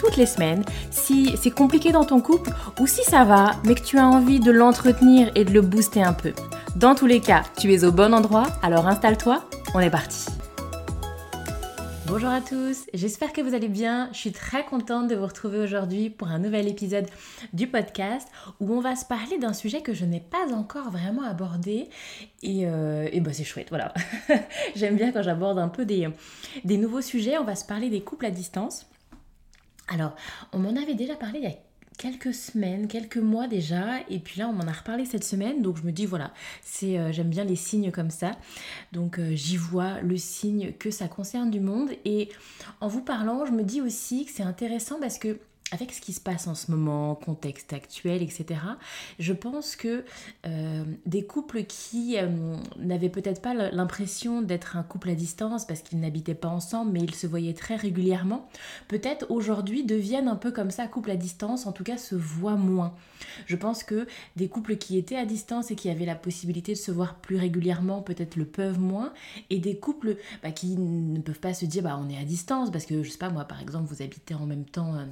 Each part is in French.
toutes les semaines si c'est compliqué dans ton couple ou si ça va, mais que tu as envie de l'entretenir et de le booster un peu. Dans tous les cas, tu es au bon endroit, alors installe-toi, on est parti. Bonjour à tous, j'espère que vous allez bien. Je suis très contente de vous retrouver aujourd'hui pour un nouvel épisode du podcast où on va se parler d'un sujet que je n'ai pas encore vraiment abordé et, euh, bah c'est chouette, voilà. J'aime bien quand j'aborde un peu des, des nouveaux sujets. On va se parler des couples à distance. Alors, on m'en avait déjà parlé il y a quelques semaines, quelques mois déjà, et puis là on m'en a reparlé cette semaine, donc je me dis voilà, c'est euh, j'aime bien les signes comme ça, donc euh, j'y vois le signe que ça concerne du monde, et en vous parlant, je me dis aussi que c'est intéressant parce que avec ce qui se passe en ce moment, contexte actuel, etc., je pense que euh, des couples qui euh, n'avaient peut-être pas l'impression d'être un couple à distance parce qu'ils n'habitaient pas ensemble, mais ils se voyaient très régulièrement, peut-être aujourd'hui deviennent un peu comme ça, couple à distance, en tout cas se voient moins. Je pense que des couples qui étaient à distance et qui avaient la possibilité de se voir plus régulièrement, peut-être le peuvent moins, et des couples bah, qui ne peuvent pas se dire bah on est à distance parce que je sais pas moi par exemple vous habitez en même temps. Euh,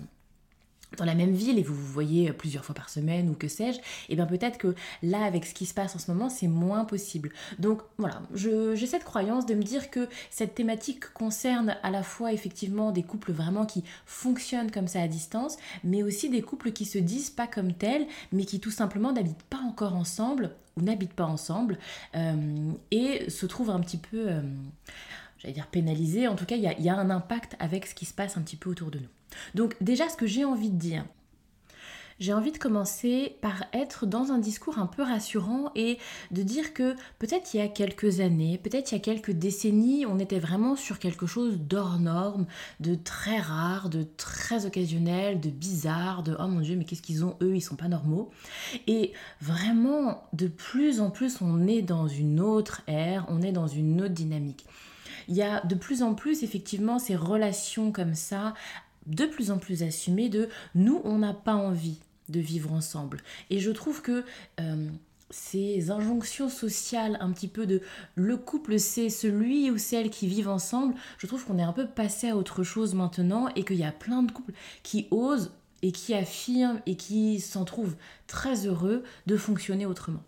dans la même ville et vous vous voyez plusieurs fois par semaine ou que sais-je, et eh bien peut-être que là, avec ce qui se passe en ce moment, c'est moins possible. Donc voilà, j'ai cette croyance de me dire que cette thématique concerne à la fois effectivement des couples vraiment qui fonctionnent comme ça à distance, mais aussi des couples qui se disent pas comme tels, mais qui tout simplement n'habitent pas encore ensemble ou n'habitent pas ensemble euh, et se trouvent un petit peu... Euh, j'allais dire pénalisés, en tout cas il y a un impact avec ce qui se passe un petit peu autour de nous. Donc déjà, ce que j'ai envie de dire, j'ai envie de commencer par être dans un discours un peu rassurant et de dire que peut-être il y a quelques années, peut-être il y a quelques décennies, on était vraiment sur quelque chose d'hors norme, de très rare, de très occasionnel, de bizarre, de oh mon dieu, mais qu'est-ce qu'ils ont eux, ils sont pas normaux. Et vraiment, de plus en plus, on est dans une autre ère, on est dans une autre dynamique. Il y a de plus en plus effectivement ces relations comme ça de plus en plus assumé de nous, on n'a pas envie de vivre ensemble. Et je trouve que euh, ces injonctions sociales, un petit peu de le couple, c'est celui ou celle qui vivent ensemble, je trouve qu'on est un peu passé à autre chose maintenant et qu'il y a plein de couples qui osent et qui affirment et qui s'en trouvent très heureux de fonctionner autrement.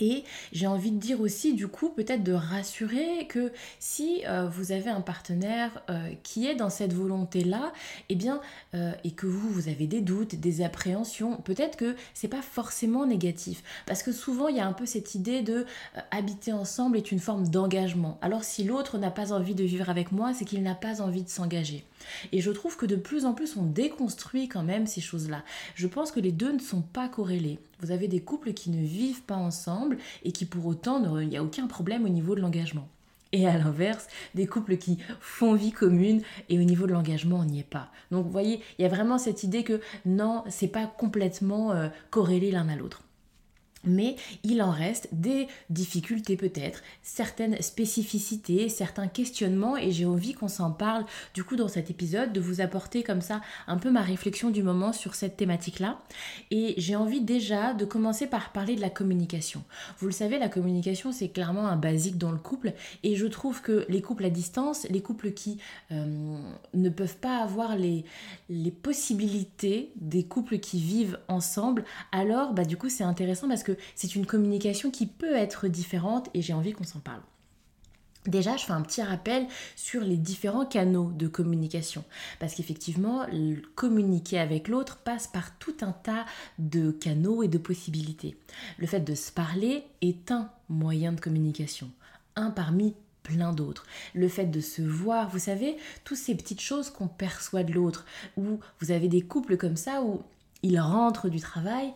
Et j'ai envie de dire aussi, du coup, peut-être de rassurer que si euh, vous avez un partenaire euh, qui est dans cette volonté-là, eh bien, euh, et que vous, vous avez des doutes, des appréhensions, peut-être que c'est pas forcément négatif. Parce que souvent, il y a un peu cette idée de habiter ensemble est une forme d'engagement. Alors, si l'autre n'a pas envie de vivre avec moi, c'est qu'il n'a pas envie de s'engager. Et je trouve que de plus en plus on déconstruit quand même ces choses-là. Je pense que les deux ne sont pas corrélés. Vous avez des couples qui ne vivent pas ensemble et qui pour autant, il n'y a aucun problème au niveau de l'engagement. Et à l'inverse, des couples qui font vie commune et au niveau de l'engagement, on n'y est pas. Donc vous voyez, il y a vraiment cette idée que non, c'est pas complètement euh, corrélé l'un à l'autre mais il en reste des difficultés peut-être, certaines spécificités, certains questionnements et j'ai envie qu'on s'en parle du coup dans cet épisode, de vous apporter comme ça un peu ma réflexion du moment sur cette thématique-là. Et j'ai envie déjà de commencer par parler de la communication. Vous le savez, la communication c'est clairement un basique dans le couple et je trouve que les couples à distance, les couples qui euh, ne peuvent pas avoir les, les possibilités des couples qui vivent ensemble, alors bah du coup c'est intéressant parce que c'est une communication qui peut être différente et j'ai envie qu'on s'en parle. Déjà, je fais un petit rappel sur les différents canaux de communication. Parce qu'effectivement, communiquer avec l'autre passe par tout un tas de canaux et de possibilités. Le fait de se parler est un moyen de communication. Un parmi plein d'autres. Le fait de se voir, vous savez, toutes ces petites choses qu'on perçoit de l'autre. Où vous avez des couples comme ça où il rentre du travail,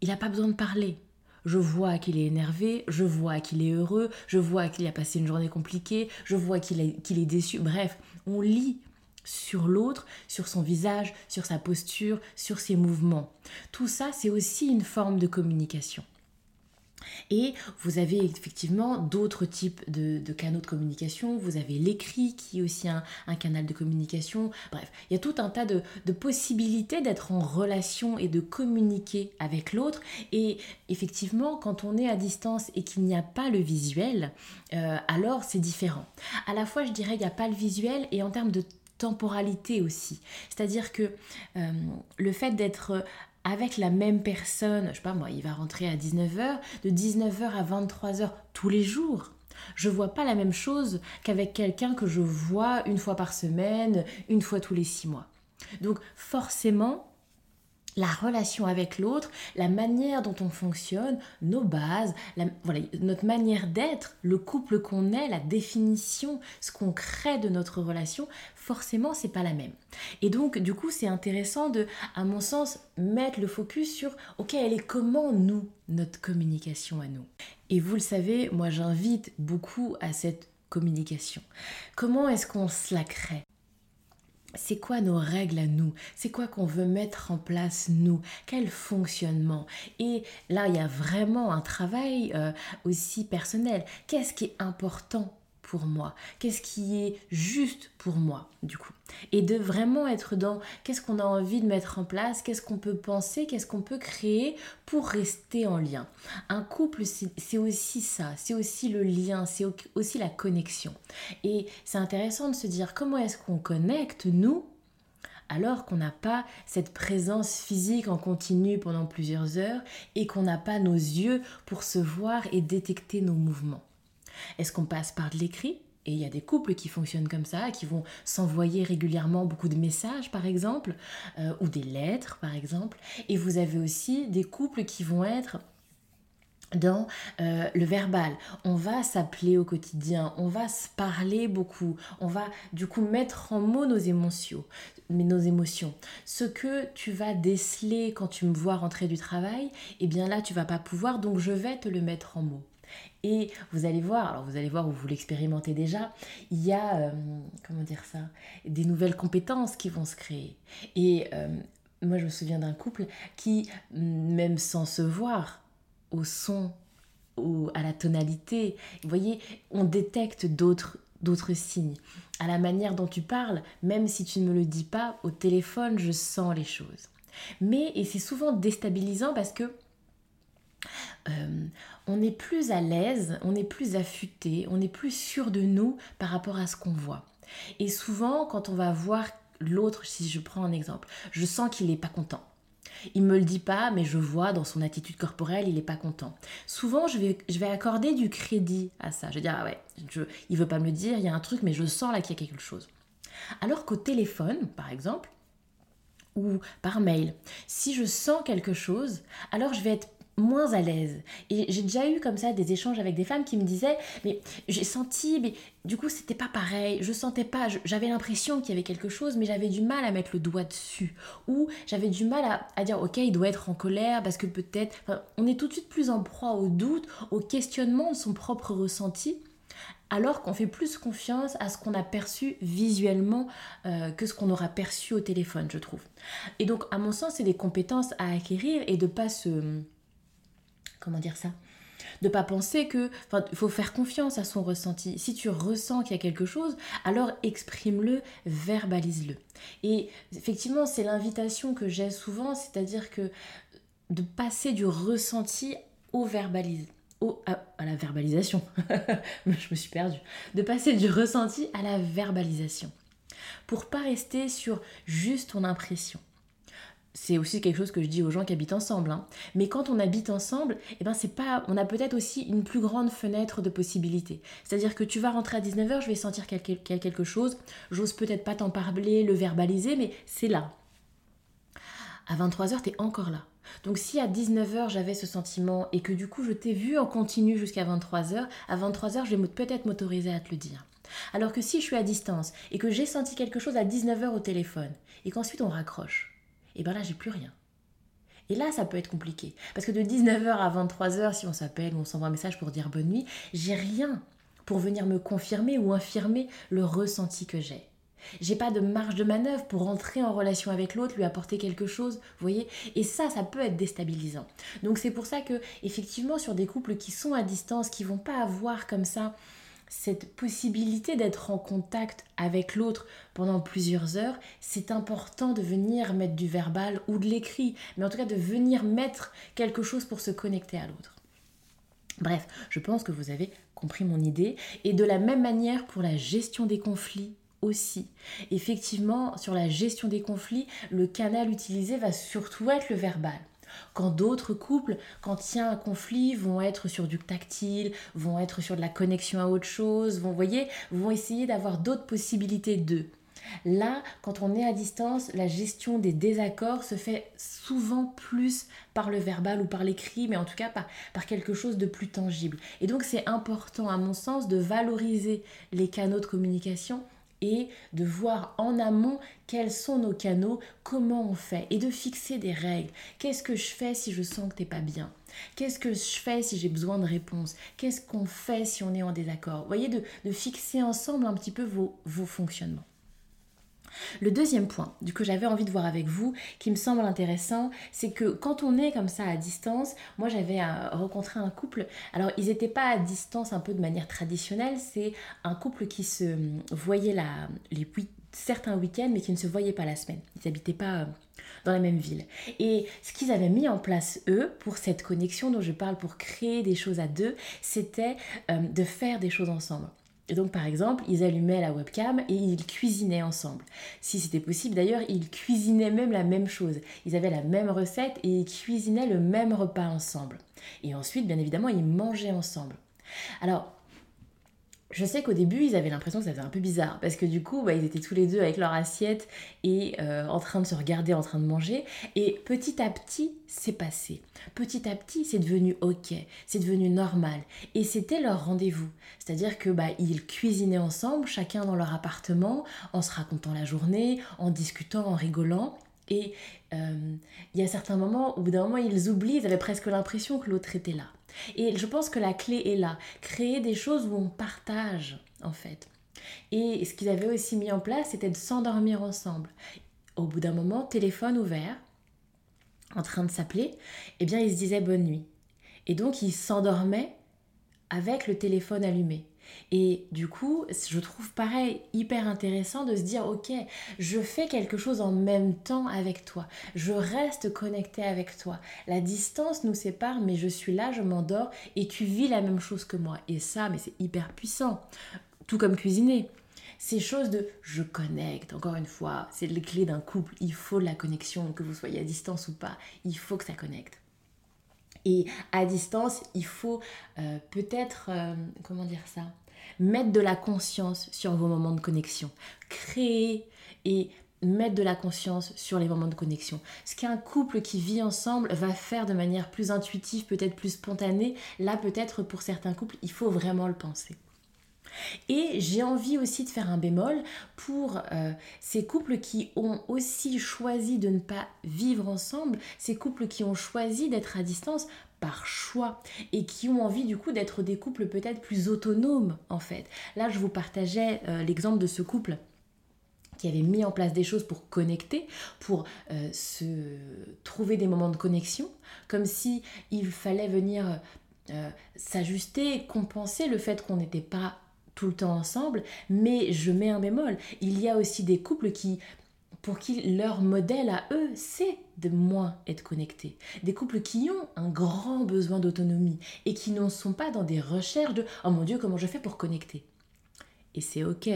il n'a pas besoin de parler je vois qu'il est énervé, je vois qu'il est heureux, je vois qu'il a passé une journée compliquée, je vois qu'il est, déçu. Bref, on lit sur l'autre, sur son visage, sur sa posture, sur ses mouvements. Tout ça, c'est aussi une forme de communication. Et vous avez effectivement d'autres types de, canaux de communication. Vous avez l'écrit qui est aussi un, canal de communication. Bref, il y a tout un tas de, possibilités d'être en relation et de communiquer avec l'autre. Et effectivement, quand on est à distance et qu'il n'y a pas le visuel, euh, alors c'est différent. À la fois, je dirais, il n'y a pas le visuel et en termes de temporalité aussi. C'est-à-dire que euh, le fait d'être avec la même personne, je sais pas moi, il va rentrer à 19h, de 19h à 23h tous les jours. Je vois pas la même chose qu'avec quelqu'un que je vois une fois par semaine, une fois tous les six mois. Donc forcément, la relation avec l'autre, la manière dont on fonctionne, nos bases, voilà, notre manière d'être, le couple qu'on est, la définition, ce qu'on crée de notre relation, forcément, c'est pas la même. Et donc, du coup, c'est intéressant de, à mon sens, mettre le focus sur, ok, elle est comment nous, notre communication à nous? Et vous le savez, moi, j'invite beaucoup à cette communication. Comment est-ce qu'on se la crée? C'est quoi nos règles à nous? C'est quoi qu'on veut mettre en place nous? Quel fonctionnement? Et là, il y a vraiment un travail euh, aussi personnel. Qu'est-ce qui est important pour moi? Qu'est-ce qui est juste pour moi, du coup? Et de vraiment être dans qu'est-ce qu'on a envie de mettre en place, qu'est-ce qu'on peut penser, qu'est-ce qu'on peut créer pour rester en lien? Un couple, c'est aussi ça, c'est aussi le lien, c'est aussi la connexion. Et c'est intéressant de se dire comment est-ce qu'on connecte, nous, alors qu'on n'a pas cette présence physique en continu pendant plusieurs heures et qu'on n'a pas nos yeux pour se voir et détecter nos mouvements. Est-ce qu'on passe par de l'écrit? Et il y a des couples qui fonctionnent comme ça, qui vont s'envoyer régulièrement beaucoup de messages, par exemple, euh, ou des lettres, par exemple. Et vous avez aussi des couples qui vont être dans euh, le verbal. On va s'appeler au quotidien, on va se parler beaucoup, on va du coup mettre en mots nos émotions, nos émotions. Ce que tu vas déceler quand tu me vois rentrer du travail, eh bien là tu vas pas pouvoir, donc je vais te le mettre en mots. Et vous allez voir, alors vous allez voir où vous l'expérimentez déjà, il y a, euh, comment dire ça, des nouvelles compétences qui vont se créer. Et euh, moi je me souviens d'un couple qui, même sans se voir, au son, au, à la tonalité, vous voyez, on détecte d'autres d'autres signes. À la manière dont tu parles, même si tu ne me le dis pas, au téléphone, je sens les choses. Mais, et c'est souvent déstabilisant parce que euh, on est plus à l'aise, on est plus affûté, on est plus sûr de nous par rapport à ce qu'on voit. Et souvent, quand on va voir l'autre, si je prends un exemple, je sens qu'il n'est pas content. Il me le dit pas, mais je vois dans son attitude corporelle, il n'est pas content. Souvent, je vais, je vais accorder du crédit à ça. Je vais dire, ah ouais, je, il veut pas me le dire, il y a un truc, mais je sens là qu'il y a quelque chose. Alors qu'au téléphone, par exemple, ou par mail, si je sens quelque chose, alors je vais être moins à l'aise. Et j'ai déjà eu comme ça des échanges avec des femmes qui me disaient mais j'ai senti mais du coup c'était pas pareil, je sentais pas, j'avais l'impression qu'il y avait quelque chose mais j'avais du mal à mettre le doigt dessus ou j'avais du mal à, dire OK, il doit être en colère parce que peut-être on est tout de suite plus en proie au doute, au questionnement de son propre ressenti alors qu'on fait plus confiance à ce qu'on a perçu visuellement euh, que ce qu'on aura perçu au téléphone, je trouve. Et donc, à mon sens, c'est des compétences à acquérir et de pas se comment dire ça? De pas penser que enfin faut faire confiance à son ressenti. Si tu ressens qu'il y a quelque chose alors exprime-le verbalise-le. Et effectivement c'est l'invitation que j'ai souvent c'est-à-dire que de passer du ressenti au verbalise au, à, à la verbalisation. Je me suis perdue. De passer du ressenti à la verbalisation. Pour pas rester sur juste ton impression c'est aussi quelque chose que je dis aux gens qui habitent ensemble. Hein. Mais quand on habite ensemble, eh ben c'est pas, on a peut-être aussi une plus grande fenêtre de possibilités. C'est-à-dire que tu vas rentrer à 19h, je vais sentir qu'il y a quelque chose, j'ose peut-être pas t'en parler, le verbaliser, mais c'est là. À 23h, tu es encore là. Donc si à 19h j'avais ce sentiment et que du coup je t'ai vu en continu jusqu'à 23h, à 23h je vais peut-être m'autoriser à te le dire. Alors que si je suis à distance et que j'ai senti quelque chose à 19h au téléphone et qu'ensuite on raccroche, et bien là, j'ai plus rien. Et là, ça peut être compliqué. Parce que de 19h à 23h, si on s'appelle ou on s'envoie un message pour dire bonne nuit, j'ai rien pour venir me confirmer ou infirmer le ressenti que j'ai. J'ai pas de marge de manœuvre pour entrer en relation avec l'autre, lui apporter quelque chose, vous voyez Et ça, ça peut être déstabilisant. Donc c'est pour ça que, effectivement, sur des couples qui sont à distance, qui vont pas avoir comme ça cette possibilité d'être en contact avec l'autre pendant plusieurs heures, c'est important de venir mettre du verbal ou de l'écrit, mais en tout cas de venir mettre quelque chose pour se connecter à l'autre. Bref, je pense que vous avez compris mon idée. Et de la même manière pour la gestion des conflits aussi. Effectivement, sur la gestion des conflits, le canal utilisé va surtout être le verbal. Quand d'autres couples, quand il y a un conflit, vont être sur du tactile, vont être sur de la connexion à autre chose, vont, voyez, vont essayer d'avoir d'autres possibilités d'eux. Là, quand on est à distance, la gestion des désaccords se fait souvent plus par le verbal ou par l'écrit, mais en tout cas par, par quelque chose de plus tangible. Et donc c'est important, à mon sens, de valoriser les canaux de communication et de voir en amont quels sont nos canaux, comment on fait et de fixer des règles. Qu'est-ce que je fais si je sens que t'es pas bien? Qu'est-ce que je fais si j'ai besoin de réponses Qu'est-ce qu'on fait si on est en désaccord? Vous voyez, de, fixer ensemble un petit peu vos fonctionnements. Le deuxième point du que j'avais envie de voir avec vous, qui me semble intéressant, c'est que quand on est comme ça à distance, moi j'avais euh, rencontré un couple, alors ils n'étaient pas à distance un peu de manière traditionnelle, c'est un couple qui se voyait la, certains week-ends mais qui ne se voyaient pas la semaine. Ils n'habitaient pas euh, dans la même ville. Et ce qu'ils avaient mis en place, eux, pour cette connexion dont je parle, pour créer des choses à deux, c'était euh, de faire des choses ensemble. Et donc par exemple, ils allumaient la webcam et ils cuisinaient ensemble. Si c'était possible d'ailleurs, ils cuisinaient même la même chose. Ils avaient la même recette et ils cuisinaient le même repas ensemble. Et ensuite, bien évidemment, ils mangeaient ensemble. Alors, je sais qu'au début, ils avaient l'impression que ça faisait un peu bizarre, parce que du coup, bah, ils étaient tous les deux avec leur assiette et euh, en train de se regarder, en train de manger. Et petit à petit, c'est passé. Petit à petit, c'est devenu ok, c'est devenu normal. Et c'était leur rendez-vous. C'est-à-dire que bah, ils cuisinaient ensemble, chacun dans leur appartement, en se racontant la journée, en discutant, en rigolant. Et euh, il y a certains moments, au bout d'un moment, ils oublient, ils avaient presque l'impression que l'autre était là. Et je pense que la clé est là. Créer des choses où on partage, en fait. Et ce qu'ils avaient aussi mis en place, c'était de s'endormir ensemble. Au bout d'un moment, téléphone ouvert, en train de s'appeler, eh bien, ils se disaient bonne nuit. Et donc, ils s'endormaient avec le téléphone allumé. Et du coup, je trouve pareil hyper intéressant de se dire, ok, je fais quelque chose en même temps avec toi. Je reste connecté avec toi. La distance nous sépare, mais je suis là, je m'endors et tu vis la même chose que moi. Et ça, mais c'est hyper puissant. Tout comme cuisiner. Ces choses de je connecte, encore une fois, c'est les clés d'un couple. Il faut la connexion, que vous soyez à distance ou pas. Il faut que ça connecte. Et à distance, il faut euh, peut-être, euh, comment dire ça, mettre de la conscience sur vos moments de connexion. Créer et mettre de la conscience sur les moments de connexion. Ce qu'un couple qui vit ensemble va faire de manière plus intuitive, peut-être plus spontanée, là peut-être pour certains couples, il faut vraiment le penser. Et j'ai envie aussi de faire un bémol pour euh, ces couples qui ont aussi choisi de ne pas vivre ensemble, ces couples qui ont choisi d'être à distance par choix et qui ont envie du coup d'être des couples peut-être plus autonomes en fait. Là, je vous partageais euh, l'exemple de ce couple qui avait mis en place des choses pour connecter, pour euh, se trouver des moments de connexion, comme si il fallait venir s'ajuster, compenser le fait qu'on n'était pas tout le temps ensemble, mais je mets un bémol. Il y a aussi des couples qui pour qui leur modèle à eux, c'est de moins être connectés. Des couples qui ont un grand besoin d'autonomie et qui ne sont pas dans des recherches de ⁇ Oh mon Dieu, comment je fais pour connecter ?⁇ Et c'est ok.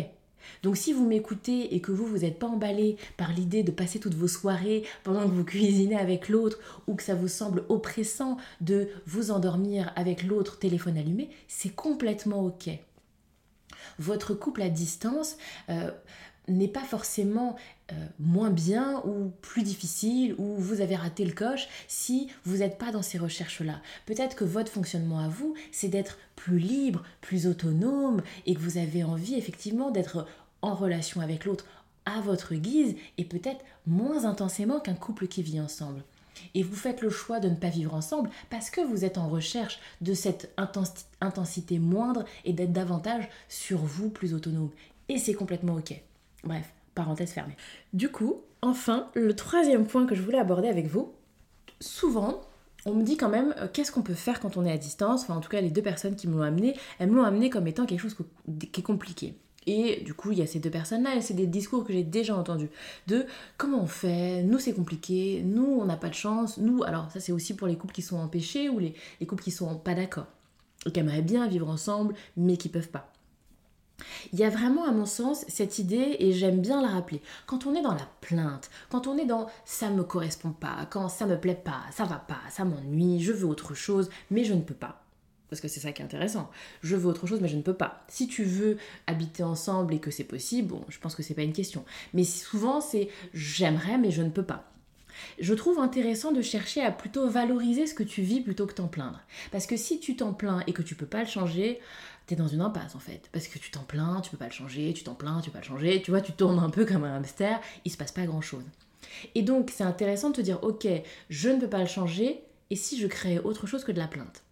Donc si vous m'écoutez et que vous, vous n'êtes pas emballé par l'idée de passer toutes vos soirées pendant que vous cuisinez avec l'autre ou que ça vous semble oppressant de vous endormir avec l'autre téléphone allumé, c'est complètement ok votre couple à distance euh, n'est pas forcément euh, moins bien ou plus difficile ou vous avez raté le coche si vous n'êtes pas dans ces recherches-là. Peut-être que votre fonctionnement à vous, c'est d'être plus libre, plus autonome et que vous avez envie effectivement d'être en relation avec l'autre à votre guise et peut-être moins intensément qu'un couple qui vit ensemble. Et vous faites le choix de ne pas vivre ensemble parce que vous êtes en recherche de cette intensité moindre et d'être davantage sur vous plus autonome. Et c'est complètement ok. Bref, parenthèse fermée. Du coup, enfin, le troisième point que je voulais aborder avec vous, souvent, on me dit quand même euh, qu'est-ce qu'on peut faire quand on est à distance? Enfin, en tout cas, les deux personnes qui me l'ont amené, elles me l'ont amené comme étant quelque chose qui est compliqué. Et du coup, il y a ces deux personnes-là, et c'est des discours que j'ai déjà entendus. De comment on fait, nous c'est compliqué, nous on n'a pas de chance, nous, alors ça c'est aussi pour les couples qui sont empêchés ou les, les couples qui sont pas d'accord, et qui aimeraient bien vivre ensemble, mais qui peuvent pas. Il y a vraiment, à mon sens, cette idée, et j'aime bien la rappeler, quand on est dans la plainte, quand on est dans ça me correspond pas, quand ça me plaît pas, ça va pas, ça m'ennuie, je veux autre chose, mais je ne peux pas. Parce que c'est ça qui est intéressant. Je veux autre chose, mais je ne peux pas. Si tu veux habiter ensemble et que c'est possible, bon, je pense que c'est pas une question. Mais souvent, c'est j'aimerais, mais je ne peux pas. Je trouve intéressant de chercher à plutôt valoriser ce que tu vis plutôt que t'en plaindre. Parce que si tu t'en plains et que tu peux pas le changer, t'es dans une impasse en fait. Parce que tu t'en plains, tu peux pas le changer, tu t'en plains, tu peux pas le changer, tu vois, tu tournes un peu comme un hamster, il se passe pas grand chose. Et donc c'est intéressant de te dire, ok, je ne peux pas le changer, et si je crée autre chose que de la plainte?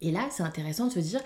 Et là, c'est intéressant de se dire,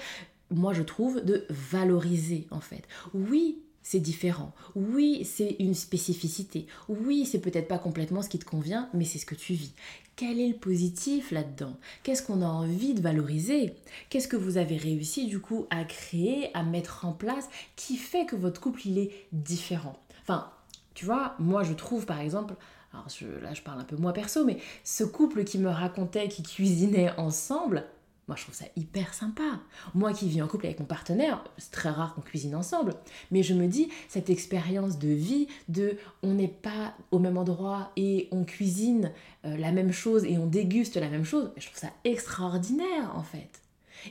moi je trouve, de valoriser en fait. Oui, c'est différent. Oui, c'est une spécificité. Oui, c'est peut-être pas complètement ce qui te convient, mais c'est ce que tu vis. Quel est le positif là-dedans? Qu'est-ce qu'on a envie de valoriser? Qu'est-ce que vous avez réussi du coup à créer, à mettre en place qui fait que votre couple il est différent? Enfin, tu vois, moi je trouve par exemple alors là je parle un peu moi perso, mais ce couple qui me racontait qui cuisinait ensemble, moi, je trouve ça hyper sympa. Moi qui vis en couple avec mon partenaire, c'est très rare qu'on cuisine ensemble, mais je me dis, cette expérience de vie, de on n'est pas au même endroit et on cuisine euh, la même chose et on déguste la même chose, je trouve ça extraordinaire en fait.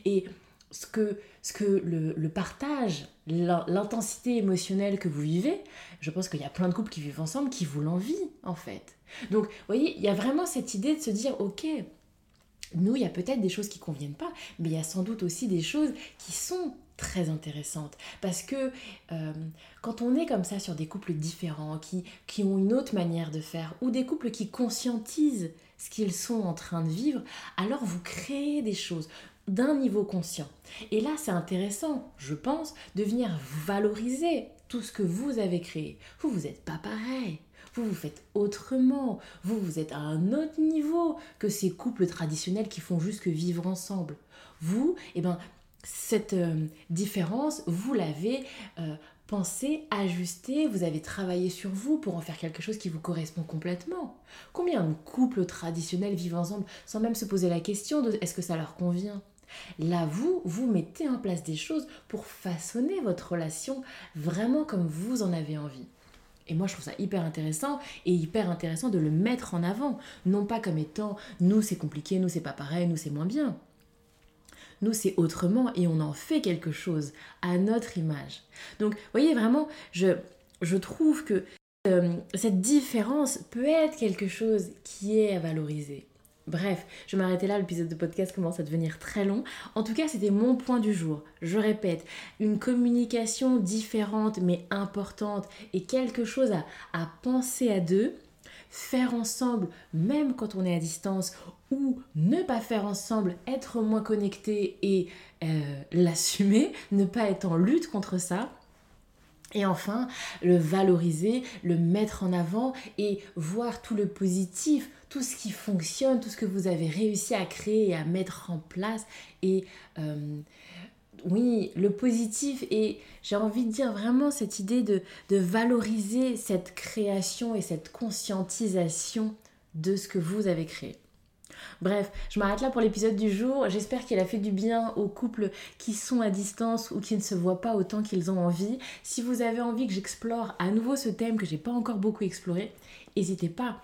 Et ce que, ce que le, le partage, l'intensité émotionnelle que vous vivez, je pense qu'il y a plein de couples qui vivent ensemble qui vous l'envient en fait. Donc, vous voyez, il y a vraiment cette idée de se dire, ok, nous, il y a peut-être des choses qui conviennent pas, mais il y a sans doute aussi des choses qui sont très intéressantes. Parce que euh, quand on est comme ça sur des couples différents, qui, qui ont une autre manière de faire, ou des couples qui conscientisent ce qu'ils sont en train de vivre, alors vous créez des choses d'un niveau conscient. Et là, c'est intéressant, je pense, de venir valoriser tout ce que vous avez créé. Vous, vous n'êtes pas pareil vous vous faites autrement, vous vous êtes à un autre niveau que ces couples traditionnels qui font juste que vivre ensemble. Vous, eh ben, cette euh, différence, vous l'avez euh, pensé, ajusté, vous avez travaillé sur vous pour en faire quelque chose qui vous correspond complètement. Combien de couples traditionnels vivent ensemble sans même se poser la question de est-ce que ça leur convient? Là, vous, vous mettez en place des choses pour façonner votre relation vraiment comme vous en avez envie. Et moi, je trouve ça hyper intéressant et hyper intéressant de le mettre en avant. Non pas comme étant nous, c'est compliqué, nous, c'est pas pareil, nous, c'est moins bien. Nous, c'est autrement et on en fait quelque chose à notre image. Donc, vous voyez, vraiment, je, je trouve que euh, cette différence peut être quelque chose qui est à valoriser. Bref, je vais m'arrêter là, l'épisode de podcast commence à devenir très long. En tout cas, c'était mon point du jour. Je répète, une communication différente mais importante et quelque chose à, penser à deux. Faire ensemble, même quand on est à distance, ou ne pas faire ensemble, être moins connecté et euh, l'assumer, ne pas être en lutte contre ça. Et enfin, le valoriser, le mettre en avant et voir tout le positif, tout ce qui fonctionne, tout ce que vous avez réussi à créer et à mettre en place. Et euh, oui, le positif et j'ai envie de dire vraiment cette idée de, de valoriser cette création et cette conscientisation de ce que vous avez créé. Bref, je m'arrête là pour l'épisode du jour. J'espère qu'il a fait du bien aux couples qui sont à distance ou qui ne se voient pas autant qu'ils ont envie. Si vous avez envie que j'explore à nouveau ce thème que j'ai pas encore beaucoup exploré, n'hésitez pas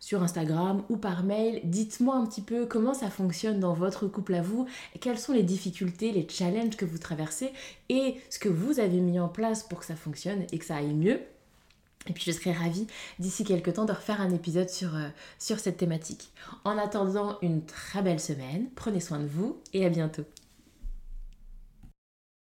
sur Instagram ou par mail. Dites-moi un petit peu comment ça fonctionne dans votre couple à vous, quelles sont les difficultés, les challenges que vous traversez et ce que vous avez mis en place pour que ça fonctionne et que ça aille mieux. Et puis je serai ravie d'ici quelques temps de refaire un épisode sur, euh, sur cette thématique. En attendant une très belle semaine, prenez soin de vous et à bientôt.